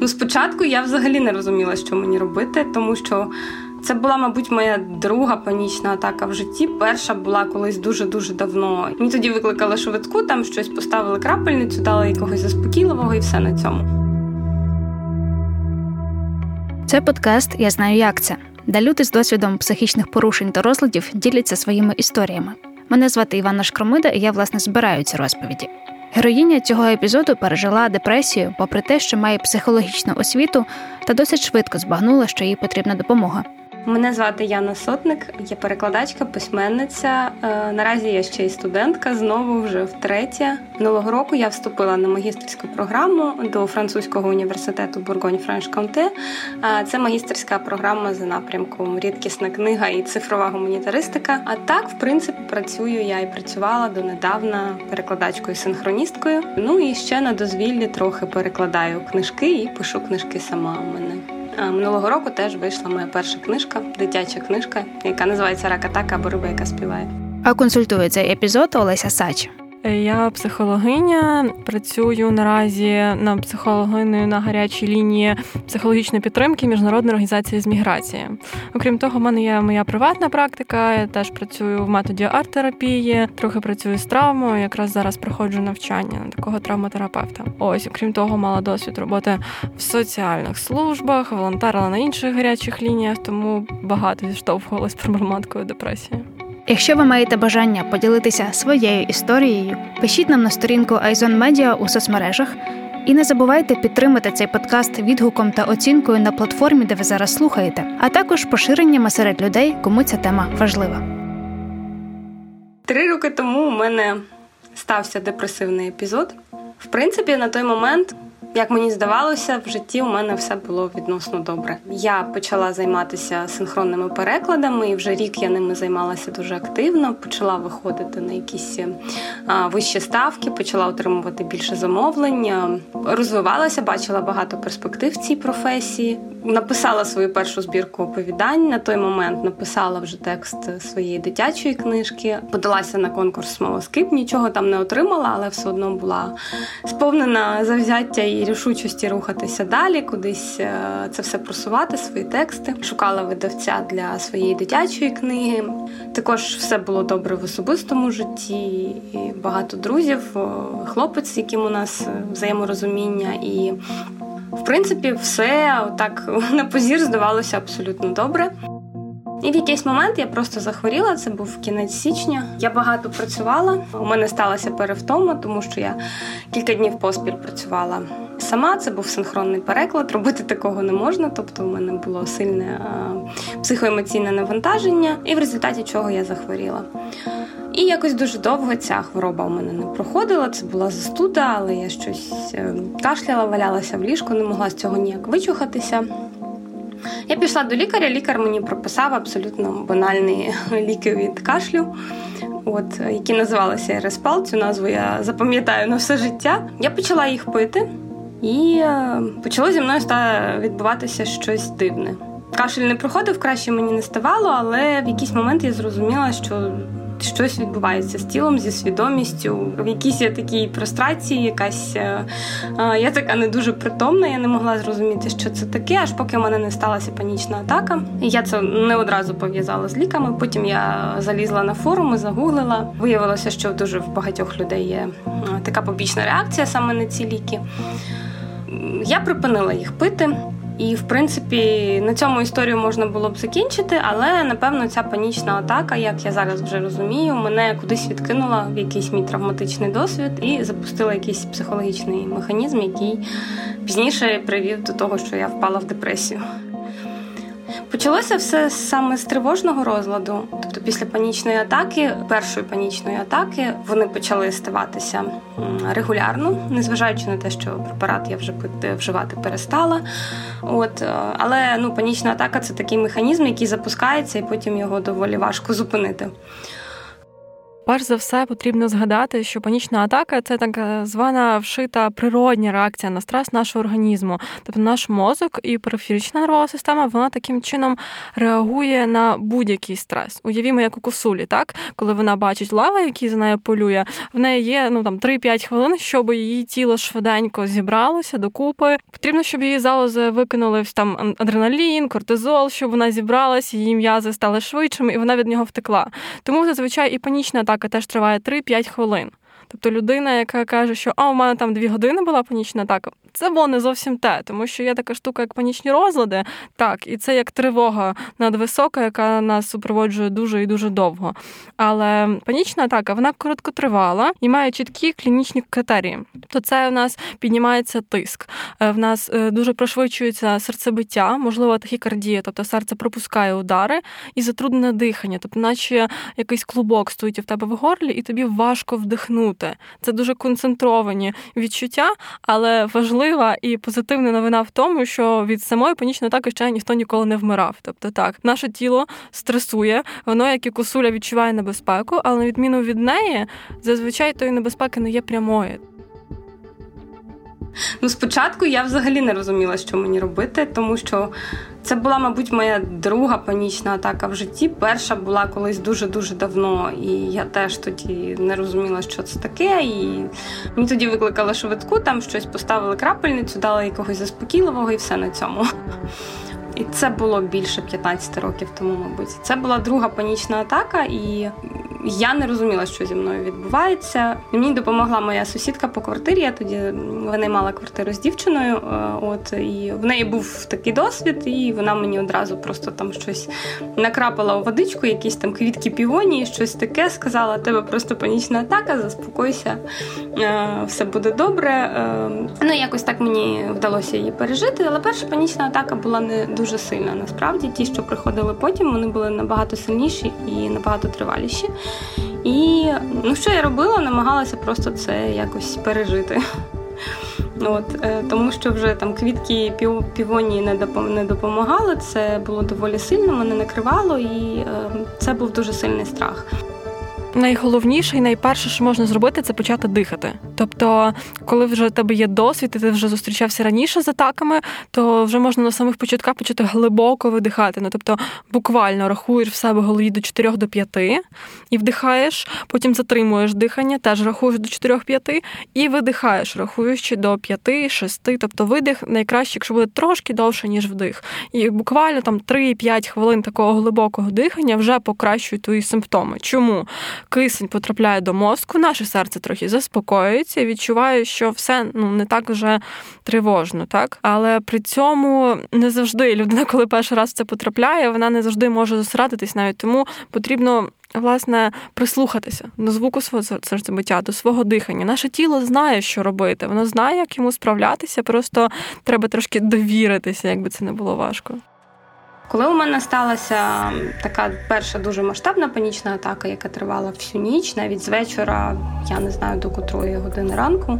Ну, спочатку я взагалі не розуміла, що мені робити, тому що це була, мабуть, моя друга панічна атака в житті. Перша була колись дуже-дуже давно. Мені тоді викликали швидку, там щось поставили крапельницю, дали якогось заспокійливого і все на цьому. Це подкаст Я знаю, як це, де люди з досвідом психічних порушень та розладів діляться своїми історіями. Мене звати Івана Шкромида, і я власне збираю ці розповіді. Героїня цього епізоду пережила депресію, попри те, що має психологічну освіту, та досить швидко збагнула, що їй потрібна допомога. Мене звати Яна Сотник, я перекладачка, письменниця. Е, наразі я ще й студентка. Знову вже втретє. Минулого року я вступила на магістерську програму до французького університету Бургонь Франш Канте. Це магістерська програма за напрямком Рідкісна книга і цифрова гуманітаристика. А так, в принципі, працюю я і працювала донедавна перекладачкою синхроністкою. Ну і ще на дозвіллі трохи перекладаю книжки і пишу книжки сама у мене. Минулого року теж вийшла моя перша книжка, дитяча книжка, яка називається Ракатака або риба, яка співає. А консультує цей епізод Олеся Сач. Я психологиня, працюю наразі на психологиною на гарячій лінії психологічної підтримки міжнародної організації з міграції. Окрім того, в мене є моя приватна практика. Я теж працюю в методі арт-терапії, трохи працюю з травмою. Якраз зараз проходжу навчання на такого травматерапевта. Ось, окрім того, мала досвід роботи в соціальних службах, волонтерила на інших гарячих лініях, тому багато зіштовхувалась проблематикою депресії. Якщо ви маєте бажання поділитися своєю історією, пишіть нам на сторінку Айзон Медіа у соцмережах. І не забувайте підтримати цей подкаст відгуком та оцінкою на платформі, де ви зараз слухаєте, а також поширеннями серед людей, кому ця тема важлива. Три роки тому у мене стався депресивний епізод. В принципі, на той момент як мені здавалося, в житті у мене все було відносно добре. Я почала займатися синхронними перекладами, і вже рік я ними займалася дуже активно. Почала виходити на якісь вищі ставки, почала отримувати більше замовлень, розвивалася, бачила багато перспектив в цій професії. Написала свою першу збірку оповідань. На той момент написала вже текст своєї дитячої книжки. Подалася на конкурс смолоскип, нічого там не отримала, але все одно була сповнена завзяття і рішучості рухатися далі, кудись е, це все просувати, свої тексти. Шукала видавця для своєї дитячої книги. Також все було добре в особистому житті. І Багато друзів, хлопець, з яким у нас взаєморозуміння і. В принципі, все так на позір здавалося абсолютно добре. І в якийсь момент я просто захворіла. Це був кінець січня. Я багато працювала. У мене сталася перевтома, тому що я кілька днів поспіль працювала сама. Це був синхронний переклад. Робити такого не можна. Тобто, у мене було сильне психоемоційне навантаження, і в результаті чого я захворіла. І якось дуже довго ця хвороба у мене не проходила. Це була застуда, але я щось е, кашляла, валялася в ліжку, не могла з цього ніяк вичухатися. Я пішла до лікаря, лікар мені прописав абсолютно банальні ліки від кашлю, от, які називалися Респал. Цю назву я запам'ятаю на все життя. Я почала їх пити, і е, почало зі мною відбуватися щось дивне. Кашель не проходив, краще мені не ставало, але в якийсь момент я зрозуміла, що щось відбувається з тілом, зі свідомістю. В якійсь я такій прострації, якась е, е, я така не дуже притомна. Я не могла зрозуміти, що це таке, аж поки в мене не сталася панічна атака. Я це не одразу пов'язала з ліками. Потім я залізла на форуми, загуглила. Виявилося, що дуже в багатьох людей є е, така побічна реакція саме на ці ліки. Я припинила їх пити. І, в принципі, на цьому історію можна було б закінчити, але напевно ця панічна атака, як я зараз вже розумію, мене кудись відкинула в якийсь мій травматичний досвід і запустила якийсь психологічний механізм, який пізніше привів до того, що я впала в депресію. Почалося все саме з тривожного розладу, тобто після панічної атаки, першої панічної атаки, вони почали ставатися регулярно, незважаючи на те, що препарат я вже вживати перестала. От, е, Але ну, панічна атака це такий механізм, який запускається, і потім його доволі важко зупинити. Перш за все потрібно згадати, що панічна атака це так звана вшита природня реакція на стрес нашого організму. Тобто наш мозок і периферична нервова система вона таким чином реагує на будь-який стрес. Уявімо, як у косулі, так коли вона бачить лава, який за нею полює, в неї є ну там 3-5 хвилин, щоб її тіло швиденько зібралося докупи. Потрібно, щоб її залози викинули там адреналін, кортизол, щоб вона зібралася, її м'язи стали швидшими, і вона від нього втекла. Тому зазвичай і панічна атака теж триває 3-5 хвилин. Тобто людина, яка каже, що а у мене там дві години була панічна атака, це було не зовсім те, тому що є така штука, як панічні розлади, так, і це як тривога надвисока, яка нас супроводжує дуже і дуже довго. Але панічна атака вона короткотривала і має чіткі клінічні критерії. Тобто це в нас піднімається тиск, е, в нас е, дуже пришвидшується серцебиття, можливо, тахікардія, тобто серце пропускає удари і затруднене дихання, тобто, наче якийсь клубок стоїть в тебе в горлі, і тобі важко вдихнути. Це дуже концентровані відчуття, але важлива і позитивна новина в тому, що від самої панічної атаки ще ніхто ніколи не вмирав. Тобто, так, наше тіло стресує, воно, як і косуля, відчуває небезпеку, але на відміну від неї, зазвичай тої небезпеки не є прямої. Ну, спочатку я взагалі не розуміла, що мені робити, тому що це була, мабуть, моя друга панічна атака в житті. Перша була колись дуже-дуже давно, і я теж тоді не розуміла, що це таке. І мені тоді викликали швидку, там щось поставили крапельницю, дали якогось заспокійливого, і все на цьому. І це було більше 15 років тому, мабуть. Це була друга панічна атака, і я не розуміла, що зі мною відбувається. Мені допомогла моя сусідка по квартирі. Я тоді винаймала квартиру з дівчиною. Е, от і в неї був такий досвід, і вона мені одразу просто там щось накрапала у водичку, якісь там квітки півонії, щось таке. Сказала: тебе просто панічна атака, заспокойся, е, все буде добре. Е, ну якось так мені вдалося її пережити. Але перша панічна атака була не дуже сильна. Насправді ті, що приходили потім, вони були набагато сильніші і набагато триваліші. І ну, що я робила, намагалася просто це якось пережити. От, е, Тому що вже там квітки півонії не допомагали, це було доволі сильно, мене накривало, і е, це був дуже сильний страх найголовніше і найперше, що можна зробити, це почати дихати. Тобто, коли вже в тебе є досвід, і ти вже зустрічався раніше з атаками, то вже можна на самих початках почати глибоко видихати. Ну тобто, буквально рахуєш в себе голові до 4 до 5 і вдихаєш, потім затримуєш дихання, теж рахуєш до 4-5 і видихаєш, рахуючи до 5-6. Тобто видих найкраще, якщо буде трошки довше, ніж вдих. І буквально там 3-5 хвилин такого глибокого дихання вже покращують твої симптоми. Чому? Кисень потрапляє до мозку, наше серце трохи заспокоюється і відчуває, що все ну не так вже тривожно, так але при цьому не завжди людина, коли перший раз це потрапляє, вона не завжди може зосередитись навіть тому потрібно. Власне, прислухатися до звуку свого серцебиття, до свого дихання. Наше тіло знає, що робити. Воно знає, як йому справлятися. Просто треба трошки довіритися, якби це не було важко. Коли у мене сталася така перша дуже масштабна панічна атака, яка тривала всю ніч, навіть з вечора, я не знаю до котрої години ранку.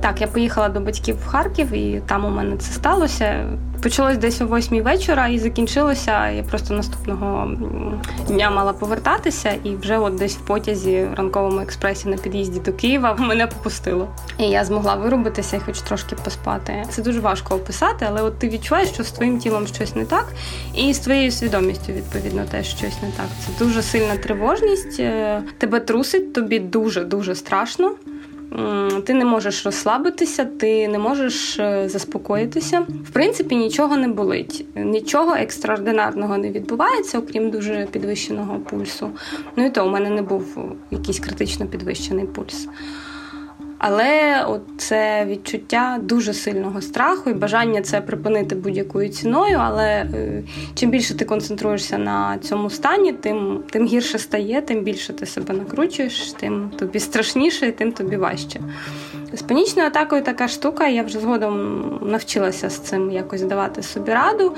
Так, я поїхала до батьків в Харків, і там у мене це сталося. Почалось десь о восьмій вечора і закінчилося. Я просто наступного дня мала повертатися, і вже от десь в потязі в ранковому експресі на під'їзді до Києва мене попустило. І я змогла виробитися і хоч трошки поспати. Це дуже важко описати, але от ти відчуваєш, що з твоїм тілом щось не так, і з твоєю свідомістю відповідно теж щось не так. Це дуже сильна тривожність. Е, тебе трусить, тобі дуже дуже страшно ти не можеш розслабитися, ти не можеш е, заспокоїтися. В принципі, нічого не болить, нічого екстраординарного не відбувається, окрім дуже підвищеного пульсу. Ну і то у мене не був якийсь критично підвищений пульс. Але от це відчуття дуже сильного страху і бажання це припинити будь-якою ціною. Але е, чим більше ти концентруєшся на цьому стані, тим тим гірше стає, тим більше ти себе накручуєш, тим тобі страшніше, і тим тобі важче. З панічною атакою така штука, я вже згодом навчилася з цим якось давати собі раду.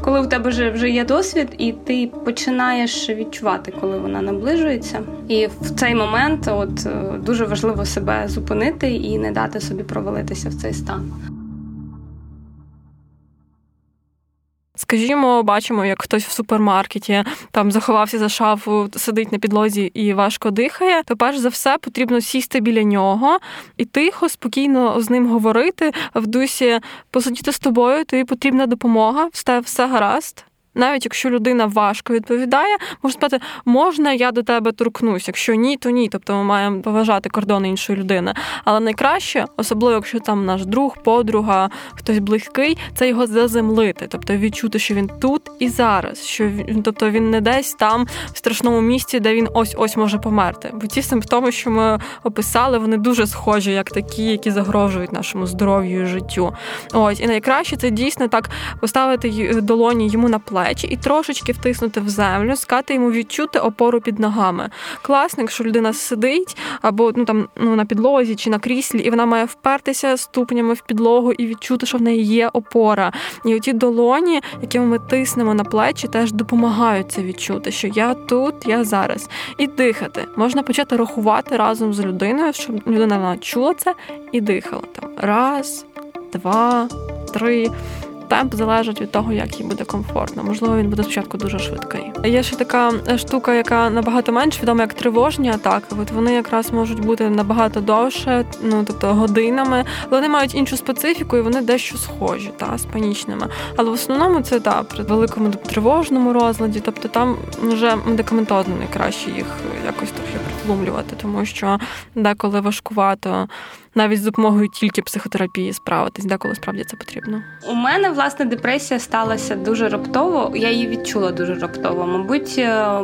Коли у тебе вже вже є досвід, і ти починаєш відчувати, коли вона наближується. І в цей момент от е, дуже важливо себе зупинити і не дати собі провалитися в цей стан. скажімо, бачимо, як хтось в супермаркеті там заховався за шафу, сидить на підлозі і важко дихає, то перш за все потрібно сісти біля нього і тихо, спокійно з ним говорити в дусі посидіти з тобою, тобі потрібна допомога, все, все гаразд навіть якщо людина важко відповідає, можна сказати, можна я до тебе торкнусь. Якщо ні, то ні. Тобто ми маємо поважати кордони іншої людини. Але найкраще, особливо якщо там наш друг, подруга, хтось близький, це його заземлити, тобто відчути, що він тут і зараз, що він, тобто він не десь там в страшному місці, де він ось ось може померти. Бо ті симптоми, що ми описали, вони дуже схожі, як такі, які загрожують нашому здоров'ю і життю. Ось і найкраще це дійсно так поставити долоні йому на плечі плечі і трошечки втиснути в землю, скати йому відчути опору під ногами. Класно, якщо людина сидить або ну там ну на підлозі чи на кріслі, і вона має впертися ступнями в підлогу і відчути, що в неї є опора. І оті долоні, якими ми тиснемо на плечі, теж допомагають це відчути, що я тут, я зараз. І дихати. Можна почати рахувати разом з людиною, щоб людина чула це і дихала там раз, два, три темп залежить від того, як їй буде комфортно. Можливо, він буде спочатку дуже швидкий. Є ще така штука, яка набагато менш відома, як тривожні атаки. От вони якраз можуть бути набагато довше, ну тобто годинами, але вони мають іншу специфіку і вони дещо схожі та з панічними. Але в основному це та при великому тривожному розладі, тобто там вже медикаментозно найкраще їх якось трохи притлумлювати, тому що деколи важкувато навіть з допомогою тільки психотерапії справитись, деколи справді це потрібно. У мене власне депресія сталася дуже раптово. Я її відчула дуже раптово. Мабуть, е,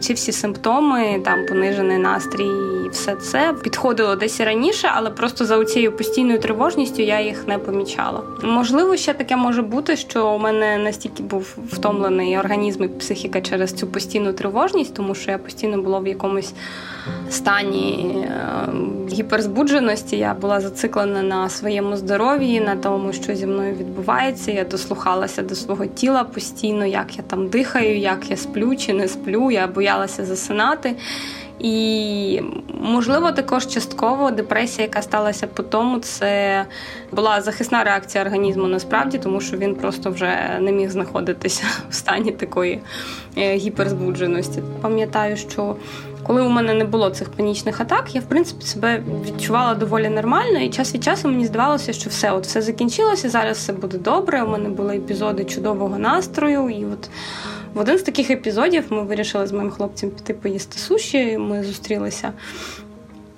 ці всі симптоми, там понижений настрій, і все це підходило десь раніше, але просто за цією постійною тривожністю я їх не помічала. Можливо, ще таке може бути, що у мене настільки був втомлений організм і психіка через цю постійну тривожність, тому що я постійно була в якомусь стані е, гіперзбудженості. Я була зациклена на своєму здоров'ї, на тому, що зі мною відбувається. Я дослухалася до свого тіла постійно, як я там дихаю, як я сплю чи не сплю. Я боялася засинати. І, можливо, також частково депресія, яка сталася по тому, це була захисна реакція організму насправді, тому що він просто вже не міг знаходитися в стані такої е, гіперзбудженості. Пам'ятаю, що коли у мене не було цих панічних атак, я в принципі себе відчувала доволі нормально, і час від часу мені здавалося, що все от все закінчилося. Зараз все буде добре. У мене були епізоди чудового настрою, і от. В один з таких епізодів ми вирішили з моїм хлопцем піти поїсти суші. Ми зустрілися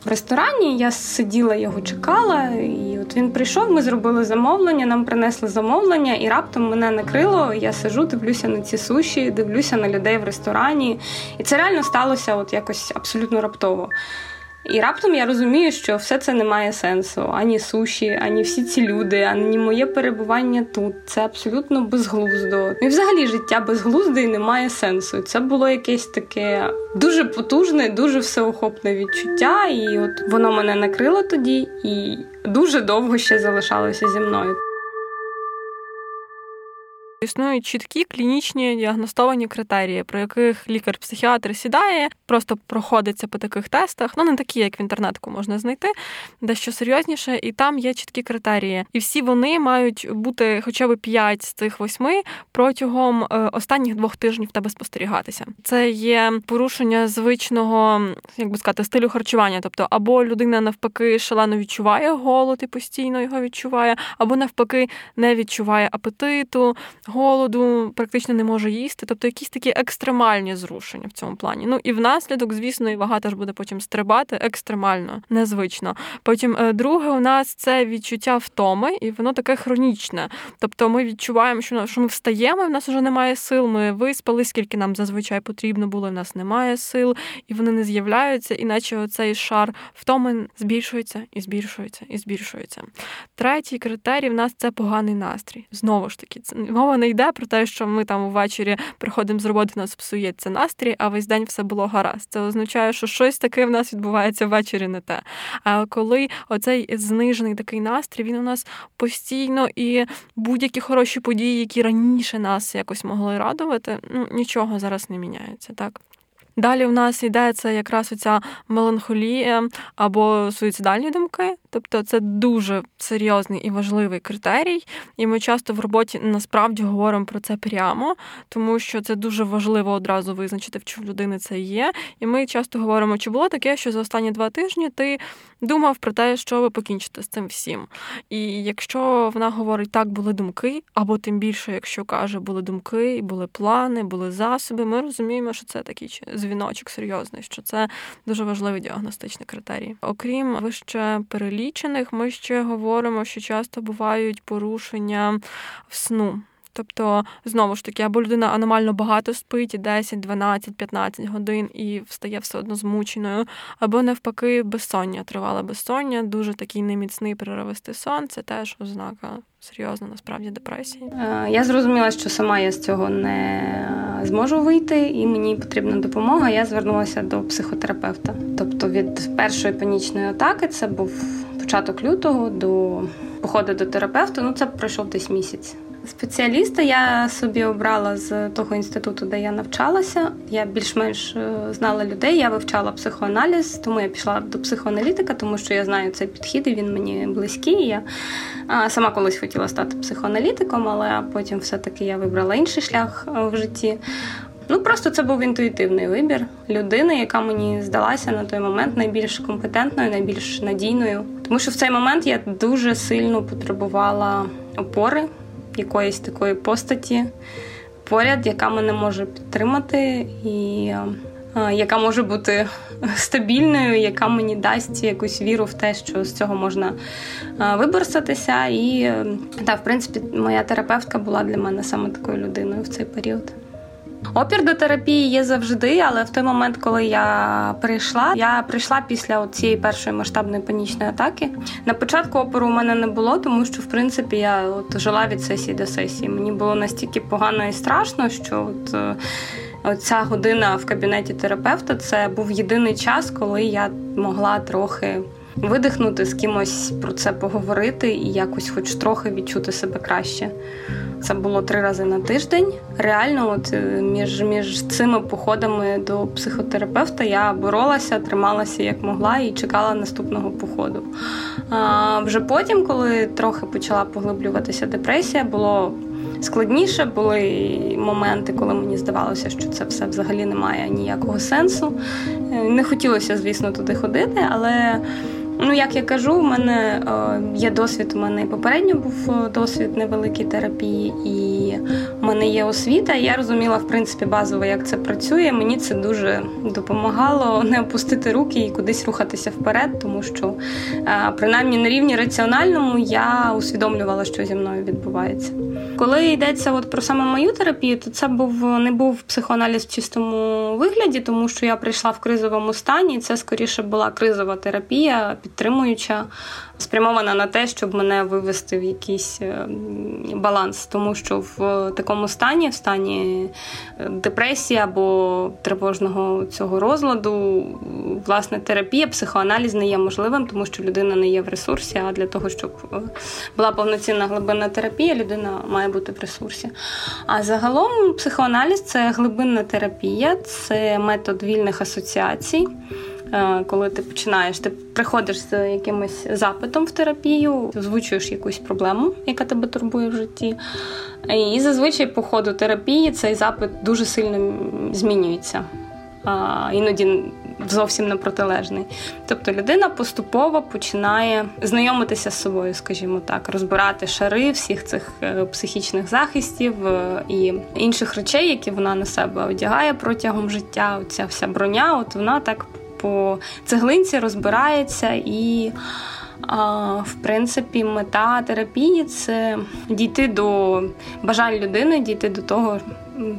в ресторані. Я сиділа, його чекала, і от він прийшов. Ми зробили замовлення, нам принесли замовлення, і раптом мене накрило. Я сижу, дивлюся на ці суші, дивлюся на людей в ресторані. І це реально сталося от якось абсолютно раптово. І раптом я розумію, що все це не має сенсу. Ані суші, ані всі ці люди, ані моє перебування тут. Це абсолютно безглуздо. І взагалі життя безглузде і не має сенсу. Це було якесь таке дуже потужне, дуже всеохопне відчуття. І от воно мене накрило тоді і дуже довго ще залишалося зі мною. Існують чіткі клінічні діагностовані критерії, про яких лікар-психіатр сідає, просто проходиться по таких тестах. Ну не такі, як в інтернетку можна знайти, дещо серйозніше, і там є чіткі критерії. І всі вони мають бути хоча б 5 з цих восьми протягом е, останніх двох тижнів тебе спостерігатися. Це є порушення звичного, як би сказати, стилю харчування. Тобто, або людина навпаки шалено відчуває голод і постійно його відчуває, або навпаки не відчуває апетиту голоду, практично не може їсти. Тобто якісь такі екстремальні зрушення в цьому плані. Ну і внаслідок, звісно, і вага теж буде потім стрибати екстремально, незвично. Потім, е, друге, у нас це відчуття втоми, і воно таке хронічне. Тобто ми відчуваємо, що що ми встаємо, і в нас вже немає сил. Ми виспали, скільки нам зазвичай потрібно було, в нас немає сил, і вони не з'являються, іначе оцей шар втоми збільшується і збільшується і збільшується. Третій критерій в нас це поганий настрій. Знову ж таки, це мова не йде про те, що ми там ввечері приходимо з роботи, нас псується настрій, а весь день все було гаразд. Це означає, що щось таке в нас відбувається ввечері не те. А коли оцей знижений такий настрій, він у нас постійно і будь-які хороші події, які раніше нас якось могли радувати, ну нічого зараз не міняється, так. Далі в нас йде це якраз оця меланхолія або суїцидальні думки. Тобто це дуже серйозний і важливий критерій, і ми часто в роботі насправді говоримо про це прямо, тому що це дуже важливо одразу визначити, чи в людини це є. І ми часто говоримо, чи було таке, що за останні два тижні ти думав про те, що ви покінчите з цим всім. І якщо вона говорить так, були думки, або тим більше, якщо каже, були думки, були плани, були засоби, ми розуміємо, що це такий дзвіночок серйозний, що це дуже важливий діагностичний критерій. Окрім вище перелічених, ми ще говоримо, що часто бувають порушення сну. Тобто, знову ж таки, або людина аномально багато спить 10, 12, 15 годин і встає все одно змученою, або навпаки, безсоння, тривала безсоння, дуже такий неміцний переривистий сон. Це теж ознака серйозна насправді депресії. Е, я зрозуміла, що сама я з цього не зможу вийти, і мені потрібна допомога. Я звернулася до психотерапевта. Тобто, від першої панічної атаки це був початок лютого до походу до терапевта. Ну це пройшов десь місяць. Спеціаліста я собі обрала з того інституту, де я навчалася. Я більш-менш е, знала людей, я вивчала психоаналіз, тому я пішла до психоаналітика, тому що я знаю цей підхід, і він мені близький. Я сама колись хотіла стати психоаналітиком, але потім все-таки я вибрала інший шлях е, в житті. Ну просто це був інтуїтивний вибір людини, яка мені здалася на той момент найбільш компетентною, найбільш надійною. Тому що в цей момент я дуже сильно потребувала опори якоїсь такої постаті поряд, яка мене може підтримати, і е, яка може бути стабільною, яка мені дасть якусь віру в те, що з цього можна е, виборсатися. І е, та, в принципі, моя терапевтка була для мене саме такою людиною в цей період. Опір до терапії є завжди, але в той момент, коли я прийшла, я прийшла після цієї першої масштабної панічної атаки. На початку опору у мене не було, тому що в принципі я от жила від сесії до сесії. Мені було настільки погано і страшно, що от. Е, Ця година в кабінеті терапевта це був єдиний час, коли я могла трохи видихнути з кимось про це поговорити і якось, хоч трохи відчути себе краще. Це було три рази на тиждень. Реально, от е, між між цими походами до психотерапевта я боролася, трималася як могла і чекала наступного походу. А вже потім, коли трохи почала поглиблюватися депресія, було складніше. Були моменти, коли мені здавалося, що це все взагалі не має ніякого сенсу. Е, не хотілося, звісно, туди ходити, але. Ну, як я кажу, у мене е, є досвід. У мене попередньо був е, досвід невеликій терапії, і мене є освіта. Я розуміла, в принципі, базово, як це працює. Мені це дуже допомагало не опустити руки і кудись рухатися вперед, тому що е, принаймні на рівні раціональному я усвідомлювала, що зі мною відбувається. Коли йдеться от про саме мою терапію, то це був не був психоаналіз в чистому вигляді, тому що я прийшла в кризовому стані. і Це скоріше була кризова терапія підтримуюча, спрямована на те, щоб мене вивести в якийсь е, баланс, тому що в такому стані, в стані е, депресії або тривожного цього розладу, власне, терапія, психоаналіз не є можливим, тому що людина не є в ресурсі. А для того, щоб е, була повноцінна глибинна терапія, людина має бути в ресурсі. А загалом психоаналіз це глибинна терапія, це метод вільних асоціацій. Е, коли ти починаєш, ти приходиш з якимось запитом в терапію, озвучуєш якусь проблему, яка тебе турбує в житті. І зазвичай по ходу терапії цей запит дуже сильно змінюється. Іноді зовсім не протилежний. Тобто людина поступово починає знайомитися з собою, скажімо так, розбирати шари всіх цих е, психічних захистів е, і інших речей, які вона на себе одягає протягом життя. Оця вся броня, от вона так по цеглинці розбирається і. В принципі, мета терапії це дійти до бажань людини, дійти до того,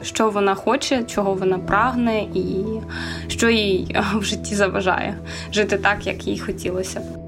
що вона хоче, чого вона прагне, і що їй в житті заважає жити так, як їй хотілося б.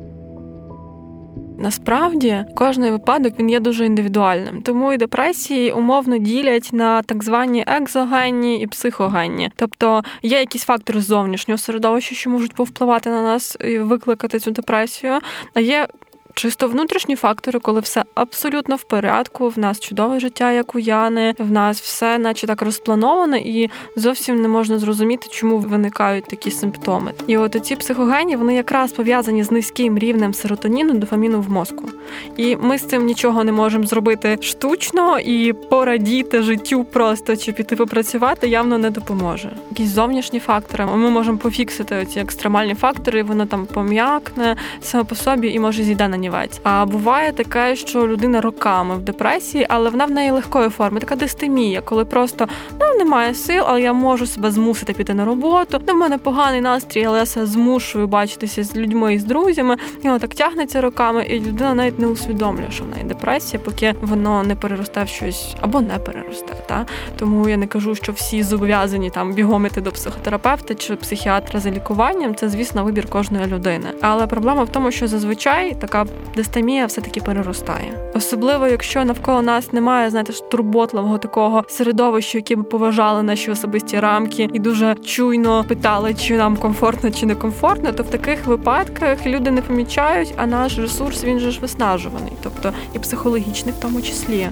Насправді кожний випадок він є дуже індивідуальним, тому і депресії умовно ділять на так звані екзогенні і психогенні. Тобто є якісь фактори зовнішнього середовища, що можуть повпливати на нас і викликати цю депресію, а є чисто внутрішні фактори, коли все абсолютно в порядку. В нас чудове життя, як у Яни, в нас все, наче так розплановано, і зовсім не можна зрозуміти, чому виникають такі симптоми. І от ці психогені вони якраз пов'язані з низьким рівнем серотоніну, дофаміну в мозку. І ми з цим нічого не можемо зробити штучно і порадіти життю просто чи піти попрацювати явно не допоможе. Якісь зовнішні фактори. Ми можемо пофіксити ці екстремальні фактори, воно там пом'якне саме по собі і може зійде на нівець. А буває таке, що людина роками в депресії, але вона в неї легкої форми, така дистемія, коли просто ну немає сил, але я можу себе змусити піти на роботу. Ну, в мене поганий настрій, але я себе змушую бачитися з людьми і з друзями. І воно так тягнеться роками, і людина навіть не усвідомлює, що в неї депресія, поки воно не переросте в щось або не переросте. Та тому я не кажу, що всі зобов'язані там бігом іти до психотерапевта чи психіатра за лікуванням. Це звісно вибір кожної людини. Але проблема в тому, що зазвичай така дистемія все таки переростає, особливо якщо навколо нас немає, знаєте, турботливого такого середовища, яке би поважали наші особисті рамки, і дуже чуйно питали, чи нам комфортно чи не комфортно, то в таких випадках люди не помічають, а наш ресурс він же ж виснажуваний, тобто і психологічний в тому числі.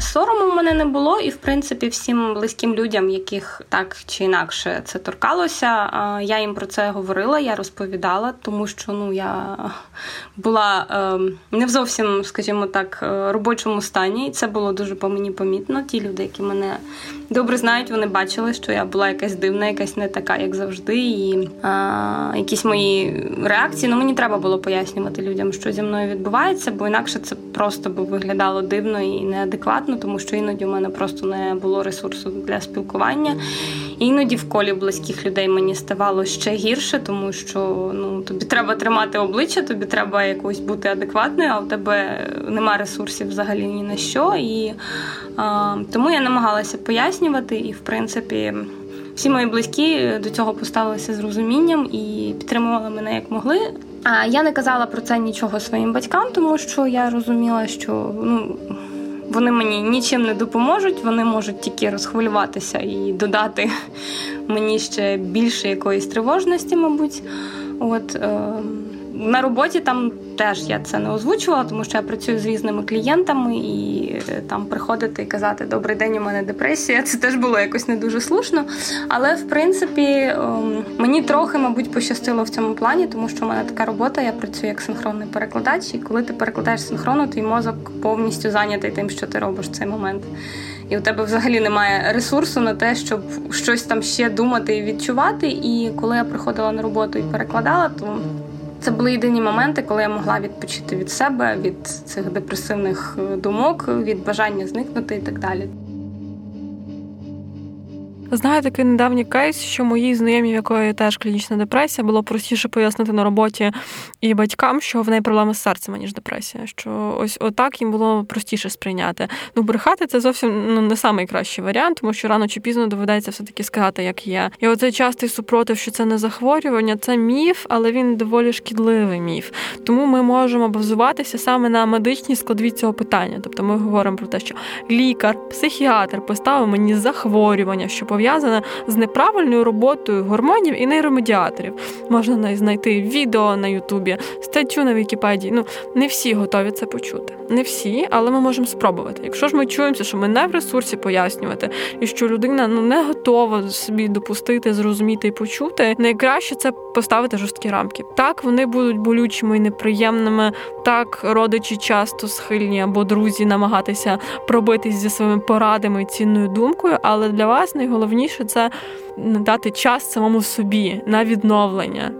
Сорому в мене не було, і в принципі всім близьким людям, яких так чи інакше це торкалося. Я їм про це говорила, я розповідала, тому що ну я була ем, не в зовсім, скажімо так, е, робочому стані, і це було дуже по мені помітно. Ті люди, які мене добре знають, вони бачили, що я була якась дивна, якась не така, як завжди. І а, якісь мої реакції. Ну мені треба було пояснювати людям, що зі мною відбувається, бо інакше це просто би виглядало дивно і неадекватно, тому що іноді у мене просто не було ресурсу для спілкування. Іноді в колі близьких людей мені ставало ще гірше, тому що ну тобі треба тримати обличчя, тобі треба якось бути адекватною, а у тебе нема ресурсів взагалі ні на що. І тому я намагалася пояснювати, і в принципі. Всі мої близькі до цього поставилися з розумінням і підтримували мене як могли. А я не казала про це нічого своїм батькам, тому що я розуміла, що ну вони мені нічим не допоможуть, вони можуть тільки розхвилюватися і додати мені ще більше якоїсь тривожності, мабуть. От е, на роботі там теж я це не озвучувала, тому що я працюю з різними клієнтами, і е, там приходити і казати Добрий день, у мене депресія. Це теж було якось не дуже слушно. Але в принципі ем, мені трохи, мабуть, пощастило в цьому плані, тому що в мене така робота, я працюю як синхронний перекладач, і коли ти перекладаєш синхронно, твій мозок повністю зайнятий тим, що ти робиш в цей момент. І у тебе взагалі немає ресурсу на те, щоб щось там ще думати і відчувати. І коли я приходила на роботу і перекладала, то це були єдині моменти, коли я могла відпочити від себе, від цих депресивних думок, від бажання зникнути і так далі. Знаю такий недавній кейс, що моїй знайомі, в якої теж клінічна депресія, було простіше пояснити на роботі і батькам, що в неї проблеми з серцем, ніж депресія. Що ось отак їм було простіше сприйняти. Ну, брехати це зовсім ну не найкращий варіант, тому що рано чи пізно доведеться все таки сказати, як є. І оцей частий супротив, що це не захворювання, це міф, але він доволі шкідливий міф. Тому ми можемо базуватися саме на медичній складові цього питання. Тобто ми говоримо про те, що лікар, психіатр поставив мені захворювання, що пов'язане пов'язана з неправильною роботою гормонів і нейромедіаторів. Можна знайти відео на Ютубі, статтю на Вікіпедії. Ну не всі готові це почути. Не всі, але ми можемо спробувати. Якщо ж ми чуємося, що ми не в ресурсі пояснювати, і що людина ну не готова собі допустити, зрозуміти і почути, найкраще це поставити жорсткі рамки. Так вони будуть болючими і неприємними. Так родичі часто схильні або друзі намагатися пробитись зі своїми порадами і цінною думкою, але для вас найголовніше найголовніше це надати час самому собі на відновлення.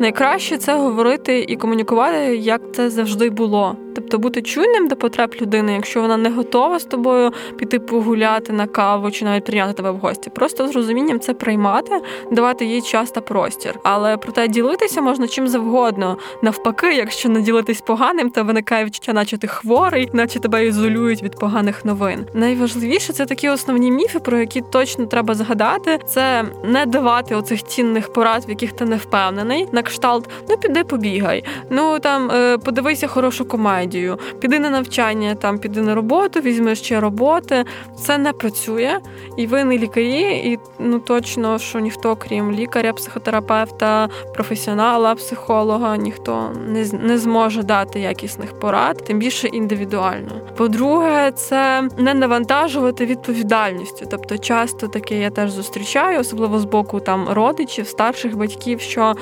Найкраще це говорити і комунікувати, як це завжди було. Тобто бути чуйним до потреб людини, якщо вона не готова з тобою піти погуляти на каву чи навіть прийняти тебе в гості. Просто з розумінням це приймати, давати їй час та простір. Але проте ділитися можна чим завгодно. Навпаки, якщо не ділитись поганим, то виникає відчуття, наче ти хворий, наче тебе ізолюють від поганих новин. Найважливіше це такі основні міфи, про які точно треба згадати. Це не давати оцих цінних порад, в яких ти не впевнений. На кшталт, ну піди побігай. Ну там е, подивися хорошу комедію стадію. Піди на навчання, там піди на роботу, візьми ще роботи. Це не працює, і ви не лікарі, і ну точно, що ніхто, крім лікаря, психотерапевта, професіонала, психолога, ніхто не не зможе дати якісних порад, тим більше індивідуально. По-друге, це не навантажувати відповідальністю. Тобто, часто таке я теж зустрічаю, особливо з боку там родичів, старших батьків, що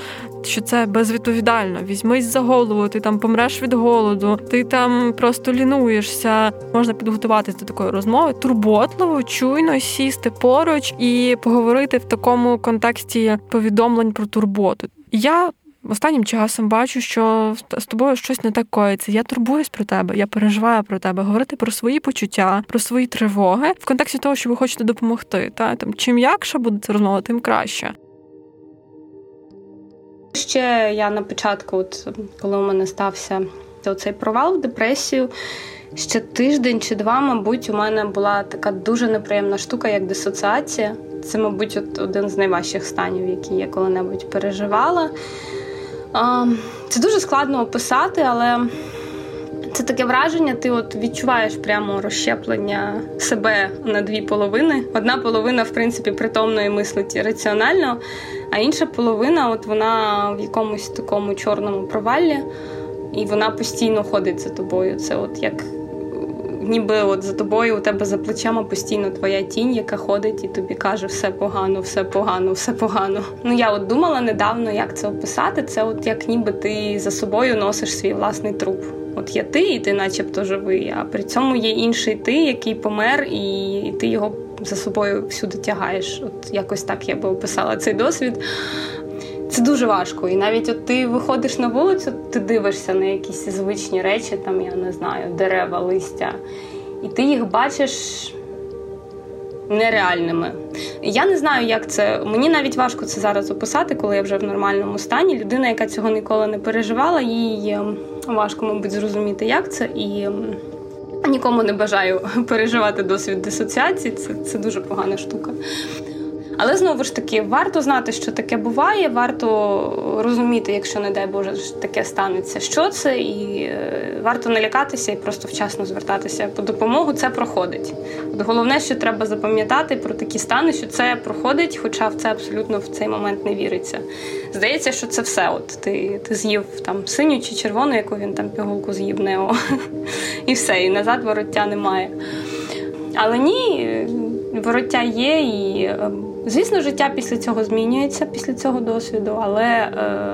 що це безвідповідально. Візьмись за голову, ти там помреш від голоду, ти там просто лінуєшся. Можна підготуватися до такої розмови, турботливо, чуйно сісти поруч і поговорити в такому контексті повідомлень про турботу. Я Останнім часом бачу, що з тобою щось не так коїться. Я турбуюсь про тебе, я переживаю про тебе, говорити про свої почуття, про свої тривоги в контексті того, що ви хочете допомогти. Та там чим м'якша буде ця розмова, тим краще. Ще я на початку, от коли у мене стався цей провал в депресію, ще тиждень чи два, мабуть, у мене була така дуже неприємна штука, як дисоціація. Це, мабуть, один з найважчих станів, які я коли-небудь переживала. Це дуже складно описати, але це таке враження, ти от відчуваєш прямо розщеплення себе на дві половини. Одна половина, в принципі, притомно і мислить раціонально, а інша половина, от вона в якомусь такому чорному провалі, і вона постійно ходить за тобою. Це от як ніби от за тобою у тебе за плечима постійно твоя тінь, яка ходить і тобі каже, все погано, все погано, все погано. Ну я от думала недавно, як це описати. Це от як ніби ти за собою носиш свій власний труп. От є ти, і ти, начебто, живий, а при цьому є інший ти, який помер, і ти його за собою всюди тягаєш. От якось так я би описала цей досвід. Це дуже важко. І навіть от ти виходиш на вулицю, ти дивишся на якісь звичні речі, там, я не знаю, дерева, листя, і ти їх бачиш нереальними. Я не знаю, як це. Мені навіть важко це зараз описати, коли я вже в нормальному стані. Людина, яка цього ніколи не переживала, їй ем, важко, мабуть, зрозуміти, як це. І ем, нікому не бажаю переживати досвід дисоціації. Це, Це дуже погана штука. Але знову ж таки, варто знати, що таке буває, варто розуміти, якщо, не дай Боже, таке станеться, що це, і е, варто не лякатися і просто вчасно звертатися по допомогу. Це проходить. От Головне, що треба запам'ятати про такі стани, що це проходить, хоча в це абсолютно в цей момент не віриться. Здається, що це все. От ти ти з'їв там синю чи червону, яку він там пігулку з'їв нео, і все, і назад вороття немає. Але ні, вороття є і. Звісно, життя після цього змінюється після цього досвіду, але е,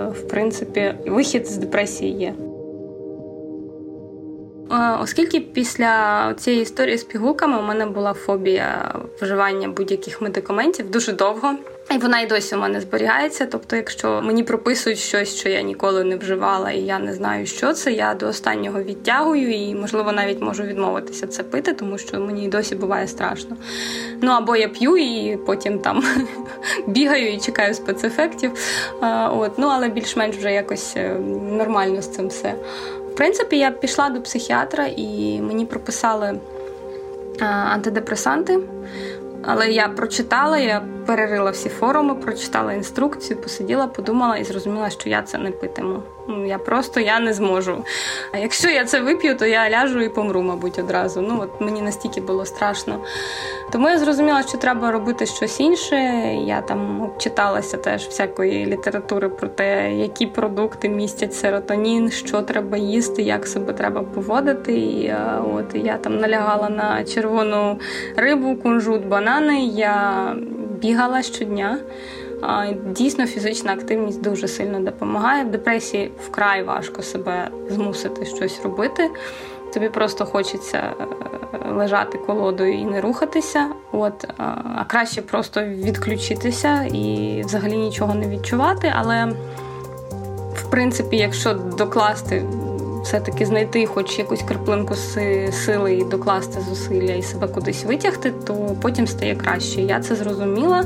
в принципі вихід з депресії є. Е, оскільки після цієї історії з пігулками у мене була фобія вживання будь-яких медикаментів дуже довго. І вона і досі у мене зберігається. Тобто, якщо мені прописують щось, що я ніколи не вживала, і я не знаю, що це, я до останнього відтягую і, можливо, навіть можу відмовитися це пити, тому що мені і досі буває страшно. Ну або я п'ю і потім там бігаю і чекаю спецефектів. От, ну але більш-менш вже якось е, нормально з цим все. В принципі, я пішла до психіатра і мені прописали антидепресанти. Але я прочитала, я перерила всі форуми, прочитала інструкцію, посиділа, подумала і зрозуміла, що я це не питиму. Я просто я не зможу. А якщо я це вип'ю, то я ляжу і помру, мабуть, одразу. Ну от мені настільки було страшно. Тому я зрозуміла, що треба робити щось інше. Я там обчиталася теж всякої літератури про те, які продукти містять серотонін, що треба їсти, як себе треба поводити. І е, от я там налягала на червону рибу, кунжут, банани. Я бігала щодня. Дійсно, фізична активність дуже сильно допомагає. В депресії вкрай важко себе змусити щось робити. Тобі просто хочеться е, лежати колодою і не рухатися. От, А краще просто відключитися і взагалі нічого не відчувати. Але, в принципі, якщо докласти все-таки знайти хоч якусь краплинку сили і докласти зусилля і себе кудись витягти, то потім стає краще. Я це зрозуміла.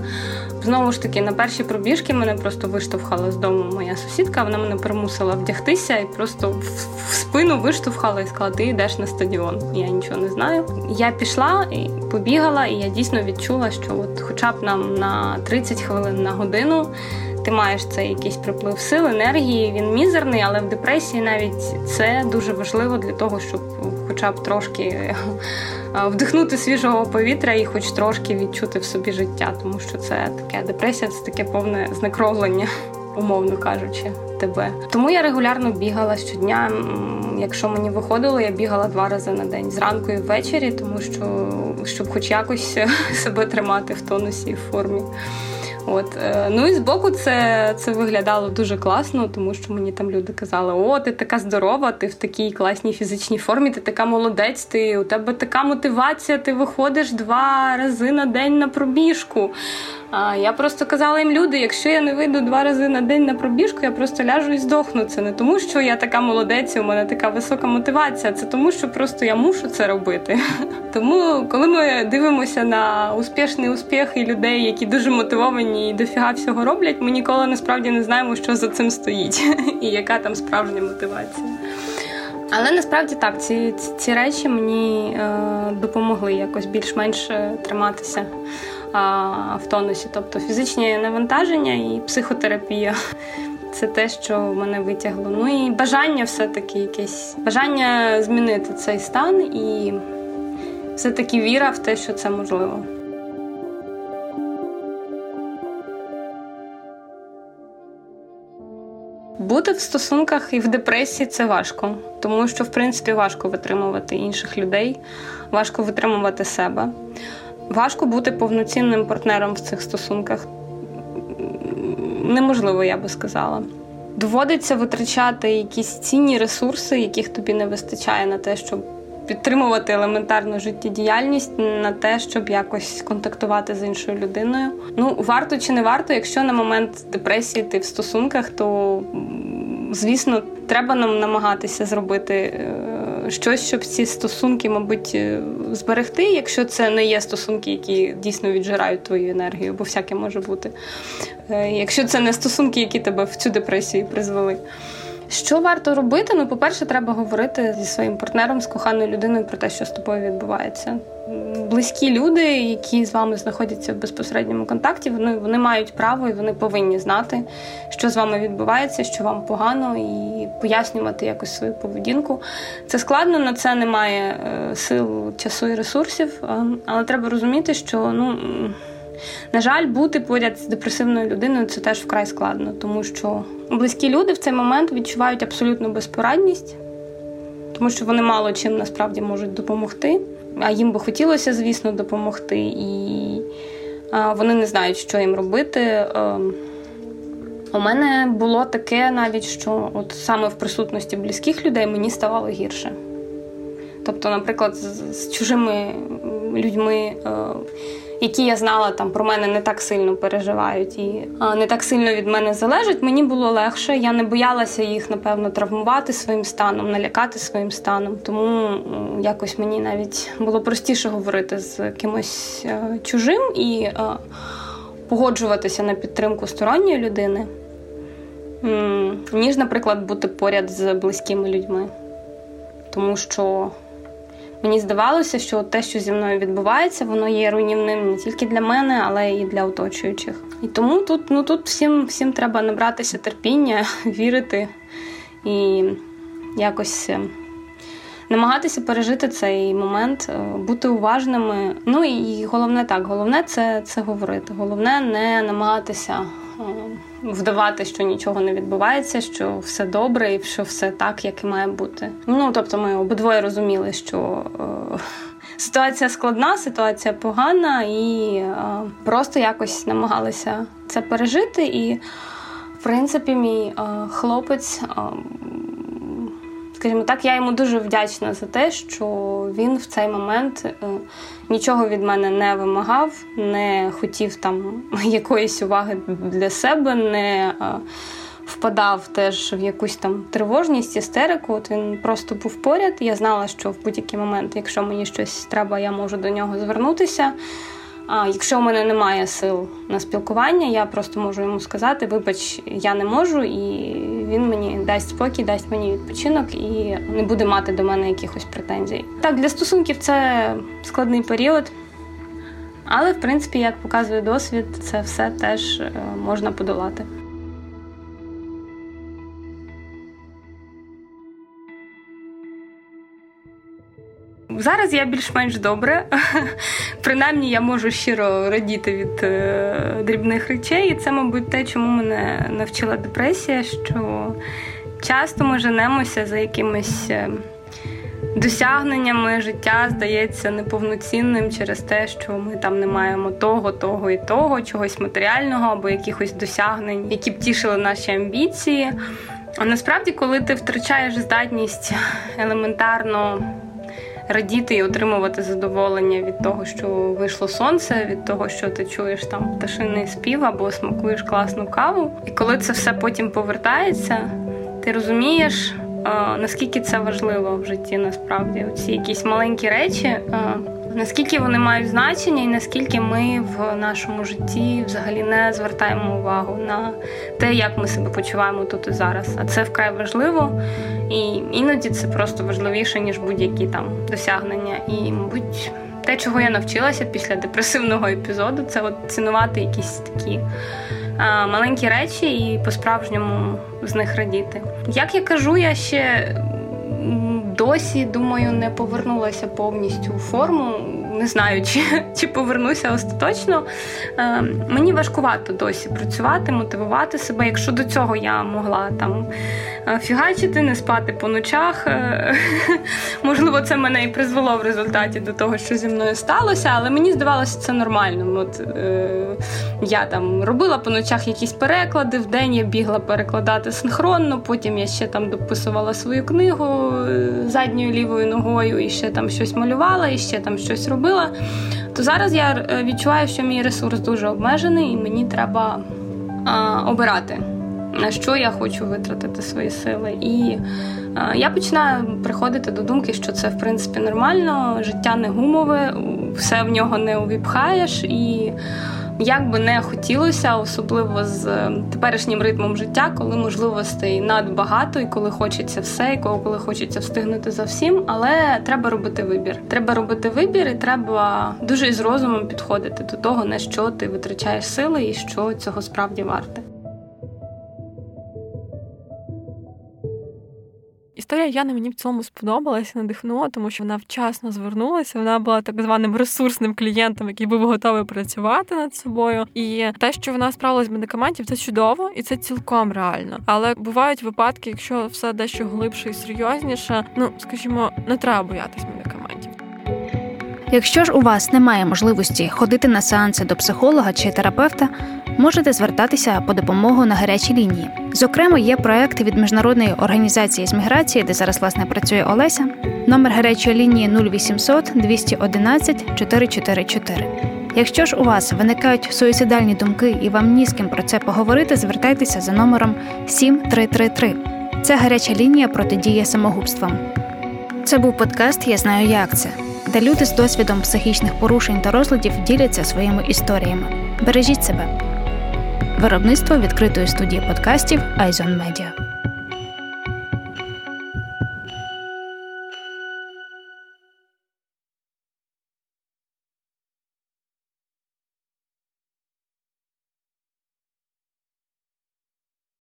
Знову ж таки, на перші пробіжки мене просто виштовхала з дому моя сусідка. Вона мене примусила вдягтися і просто в спину виштовхала і сказала, ти йдеш на стадіон. Я нічого не знаю. Я пішла і побігала, і я дійсно відчула, що от, хоча б нам на 30 хвилин на годину ти маєш цей якийсь приплив сил, енергії, він мізерний, але в депресії навіть це дуже важливо для того, щоб хоча б трошки е, вдихнути свіжого повітря і хоч трошки відчути в собі життя, тому що це таке депресія, це таке повне знекровлення, умовно кажучи, тебе. Тому я регулярно бігала щодня. Якщо мені виходило, я бігала два рази на день зранку і ввечері, тому що щоб хоч якось себе тримати в тонусі і в формі. От е, ну і збоку це це виглядало дуже класно, тому що мені там люди казали: О, ти така здорова, ти в такій класній фізичній формі, ти така молодець, ти у тебе така мотивація, ти виходиш два рази на день на пробіжку. А я просто казала їм люди: якщо я не вийду два рази на день на пробіжку, я просто ляжу і здохну. Це не тому, що я така молодець, у мене така висока мотивація. Це тому, що просто я мушу це робити. Тому, коли ми дивимося на успішний успіх і людей, які дуже мотивовані і дофіга всього роблять, ми ніколи насправді не знаємо, що за цим стоїть, і яка там справжня мотивація. Але насправді так, ці ці, речі мені е, допомогли якось більш-менш триматися в тонусі, тобто фізичні навантаження і психотерапія. Це те, що мене витягло. Ну і бажання все-таки якесь бажання змінити цей стан, і все-таки віра в те, що це можливо. Бути в стосунках і в депресії це важко, тому що в принципі важко витримувати інших людей, важко витримувати себе. Важко бути повноцінним партнером в цих стосунках. Неможливо, я би сказала. Доводиться витрачати якісь цінні ресурси, яких тобі не вистачає на те, щоб підтримувати елементарну життєдіяльність, на те, щоб якось контактувати з іншою людиною. Ну, варто чи не варто, якщо на момент депресії ти в стосунках, то звісно, треба нам намагатися зробити е, щось, щоб ці стосунки, мабуть, е, зберегти, якщо це не є стосунки, які дійсно віджирають твою енергію, бо всяке може бути. Е, якщо це не стосунки, які тебе в цю депресію призвели. Що варто робити? Ну, по-перше, треба говорити зі своїм партнером, з коханою людиною про те, що з тобою відбувається. Близькі люди, які з вами знаходяться в безпосередньому контакті, вони вони мають право і вони повинні знати, що з вами відбувається, що вам погано, і пояснювати якось свою поведінку. Це складно, на це немає е, сил, часу і ресурсів, але треба розуміти, що ну. На жаль, бути поряд з депресивною людиною це теж вкрай складно, тому що близькі люди в цей момент відчувають абсолютну безпорадність, тому що вони мало чим насправді можуть допомогти. А їм би хотілося, звісно, допомогти, і вони не знають, що їм робити. Ем, у мене було таке навіть, що от саме в присутності близьких людей мені ставало гірше. Тобто, наприклад, з чужими людьми е, які я знала там про мене не так сильно переживають і не так сильно від мене залежать, мені було легше. Я не боялася їх, напевно, травмувати своїм станом, налякати своїм станом. Тому якось мені навіть було простіше говорити з кимось е, чужим і е, погоджуватися на підтримку сторонньої людини, ніж, наприклад, бути поряд з близькими людьми. Тому що Мені здавалося, що те, що зі мною відбувається, воно є руйнівним не тільки для мене, але і для оточуючих. І тому тут ну тут всім всім треба набратися терпіння, вірити і якось е, намагатися пережити цей момент, е, бути уважними. Ну і головне так, головне це, це говорити. Головне не намагатися. Вдавати, що нічого не відбувається, що все добре і що все так, як і має бути. Ну тобто, ми обидвоє розуміли, що е, ситуація складна, ситуація погана, і е, просто якось намагалися це пережити. І, в принципі, мій е, хлопець. Е, Скажімо так, я йому дуже вдячна за те, що він в цей момент е, нічого від мене не вимагав, не хотів там якоїсь уваги для себе, не е, впадав теж в якусь там тривожність, істерику. От він просто був поряд. Я знала, що в будь-який момент, якщо мені щось треба, я можу до нього звернутися. А якщо у мене немає сил на спілкування, я просто можу йому сказати: вибач, я не можу, і він мені дасть спокій, дасть мені відпочинок і не буде мати до мене якихось претензій. Так, для стосунків це складний період, але в принципі, як показує досвід, це все теж е, можна подолати. Зараз я більш-менш добре. Принаймні я можу щиро радіти від е, дрібних речей, і це, мабуть, те, чому мене навчила депресія, що часто ми женемося за якимись. Е, досягненнями життя здається неповноцінним через те, що ми там не маємо того, того і того, чогось матеріального або якихось досягнень, які б тішили наші амбіції. А насправді, коли ти втрачаєш здатність елементарно радіти і отримувати задоволення від того, що вийшло сонце, від того, що ти чуєш там пташиний спів або смакуєш класну каву, і коли це все потім повертається, ти розумієш наскільки це важливо в житті, насправді. Ці якісь маленькі речі, наскільки вони мають значення, і наскільки ми в нашому житті взагалі не звертаємо увагу на те, як ми себе почуваємо тут і зараз. А це вкрай важливо, і іноді це просто важливіше ніж будь-які там досягнення. І, мабуть. Те, чого я навчилася після депресивного епізоду, це от цінувати якісь такі маленькі речі і по-справжньому з них радіти. Як я кажу, я ще досі думаю не повернулася повністю у форму не знаю, чи чи повернуся остаточно. Е, Мені важкувато досі працювати, мотивувати себе. Якщо до цього я могла там е, фігачити, не спати по ночах. Е, можливо, це мене і призвело в результаті до того, що зі мною сталося, але мені здавалося це нормально. От е, я там робила по ночах якісь переклади, в день я бігла перекладати синхронно, потім я ще там дописувала свою книгу е, задньою лівою ногою, і ще там щось малювала, і ще там щось робила робила, то зараз я е, відчуваю, що мій ресурс дуже обмежений, і мені треба а, обирати, на що я хочу витратити свої сили. І а, я починаю приходити до думки, що це в принципі нормально, життя не гумове, все в нього не увіпхаєш. і як би не хотілося, особливо з е, теперішнім ритмом життя, коли можливостей надбагато, і коли хочеться все, і коли хочеться встигнути за всім, але треба робити вибір. Треба робити вибір, і треба дуже з розумом підходити до того, на що ти витрачаєш сили і що цього справді варте. Історія Яни мені в цьому сподобалася, надихнула, тому що вона вчасно звернулася. Вона була так званим ресурсним клієнтом, який був готовий працювати над собою. І те, що вона справилась з медикаментів, це чудово і це цілком реально. Але бувають випадки, якщо все дещо глибше і серйозніше, ну скажімо, не треба боятись медикаментів. Якщо ж у вас немає можливості ходити на сеанси до психолога чи терапевта, можете звертатися по допомогу на гарячій лінії. Зокрема, є проекти від міжнародної організації з міграції, де зараз власне працює Олеся. Номер гарячої лінії 0800 211 444. Якщо ж у вас виникають суїцидальні думки і вам ні з ким про це поговорити, звертайтеся за номером 7333. Це гаряча лінія протидії самогубствам. Це був подкаст Я знаю, як це, де люди з досвідом психічних порушень та розладів діляться своїми історіями. Бережіть себе. Виробництво відкритої студії подкастів Айзон Медіа.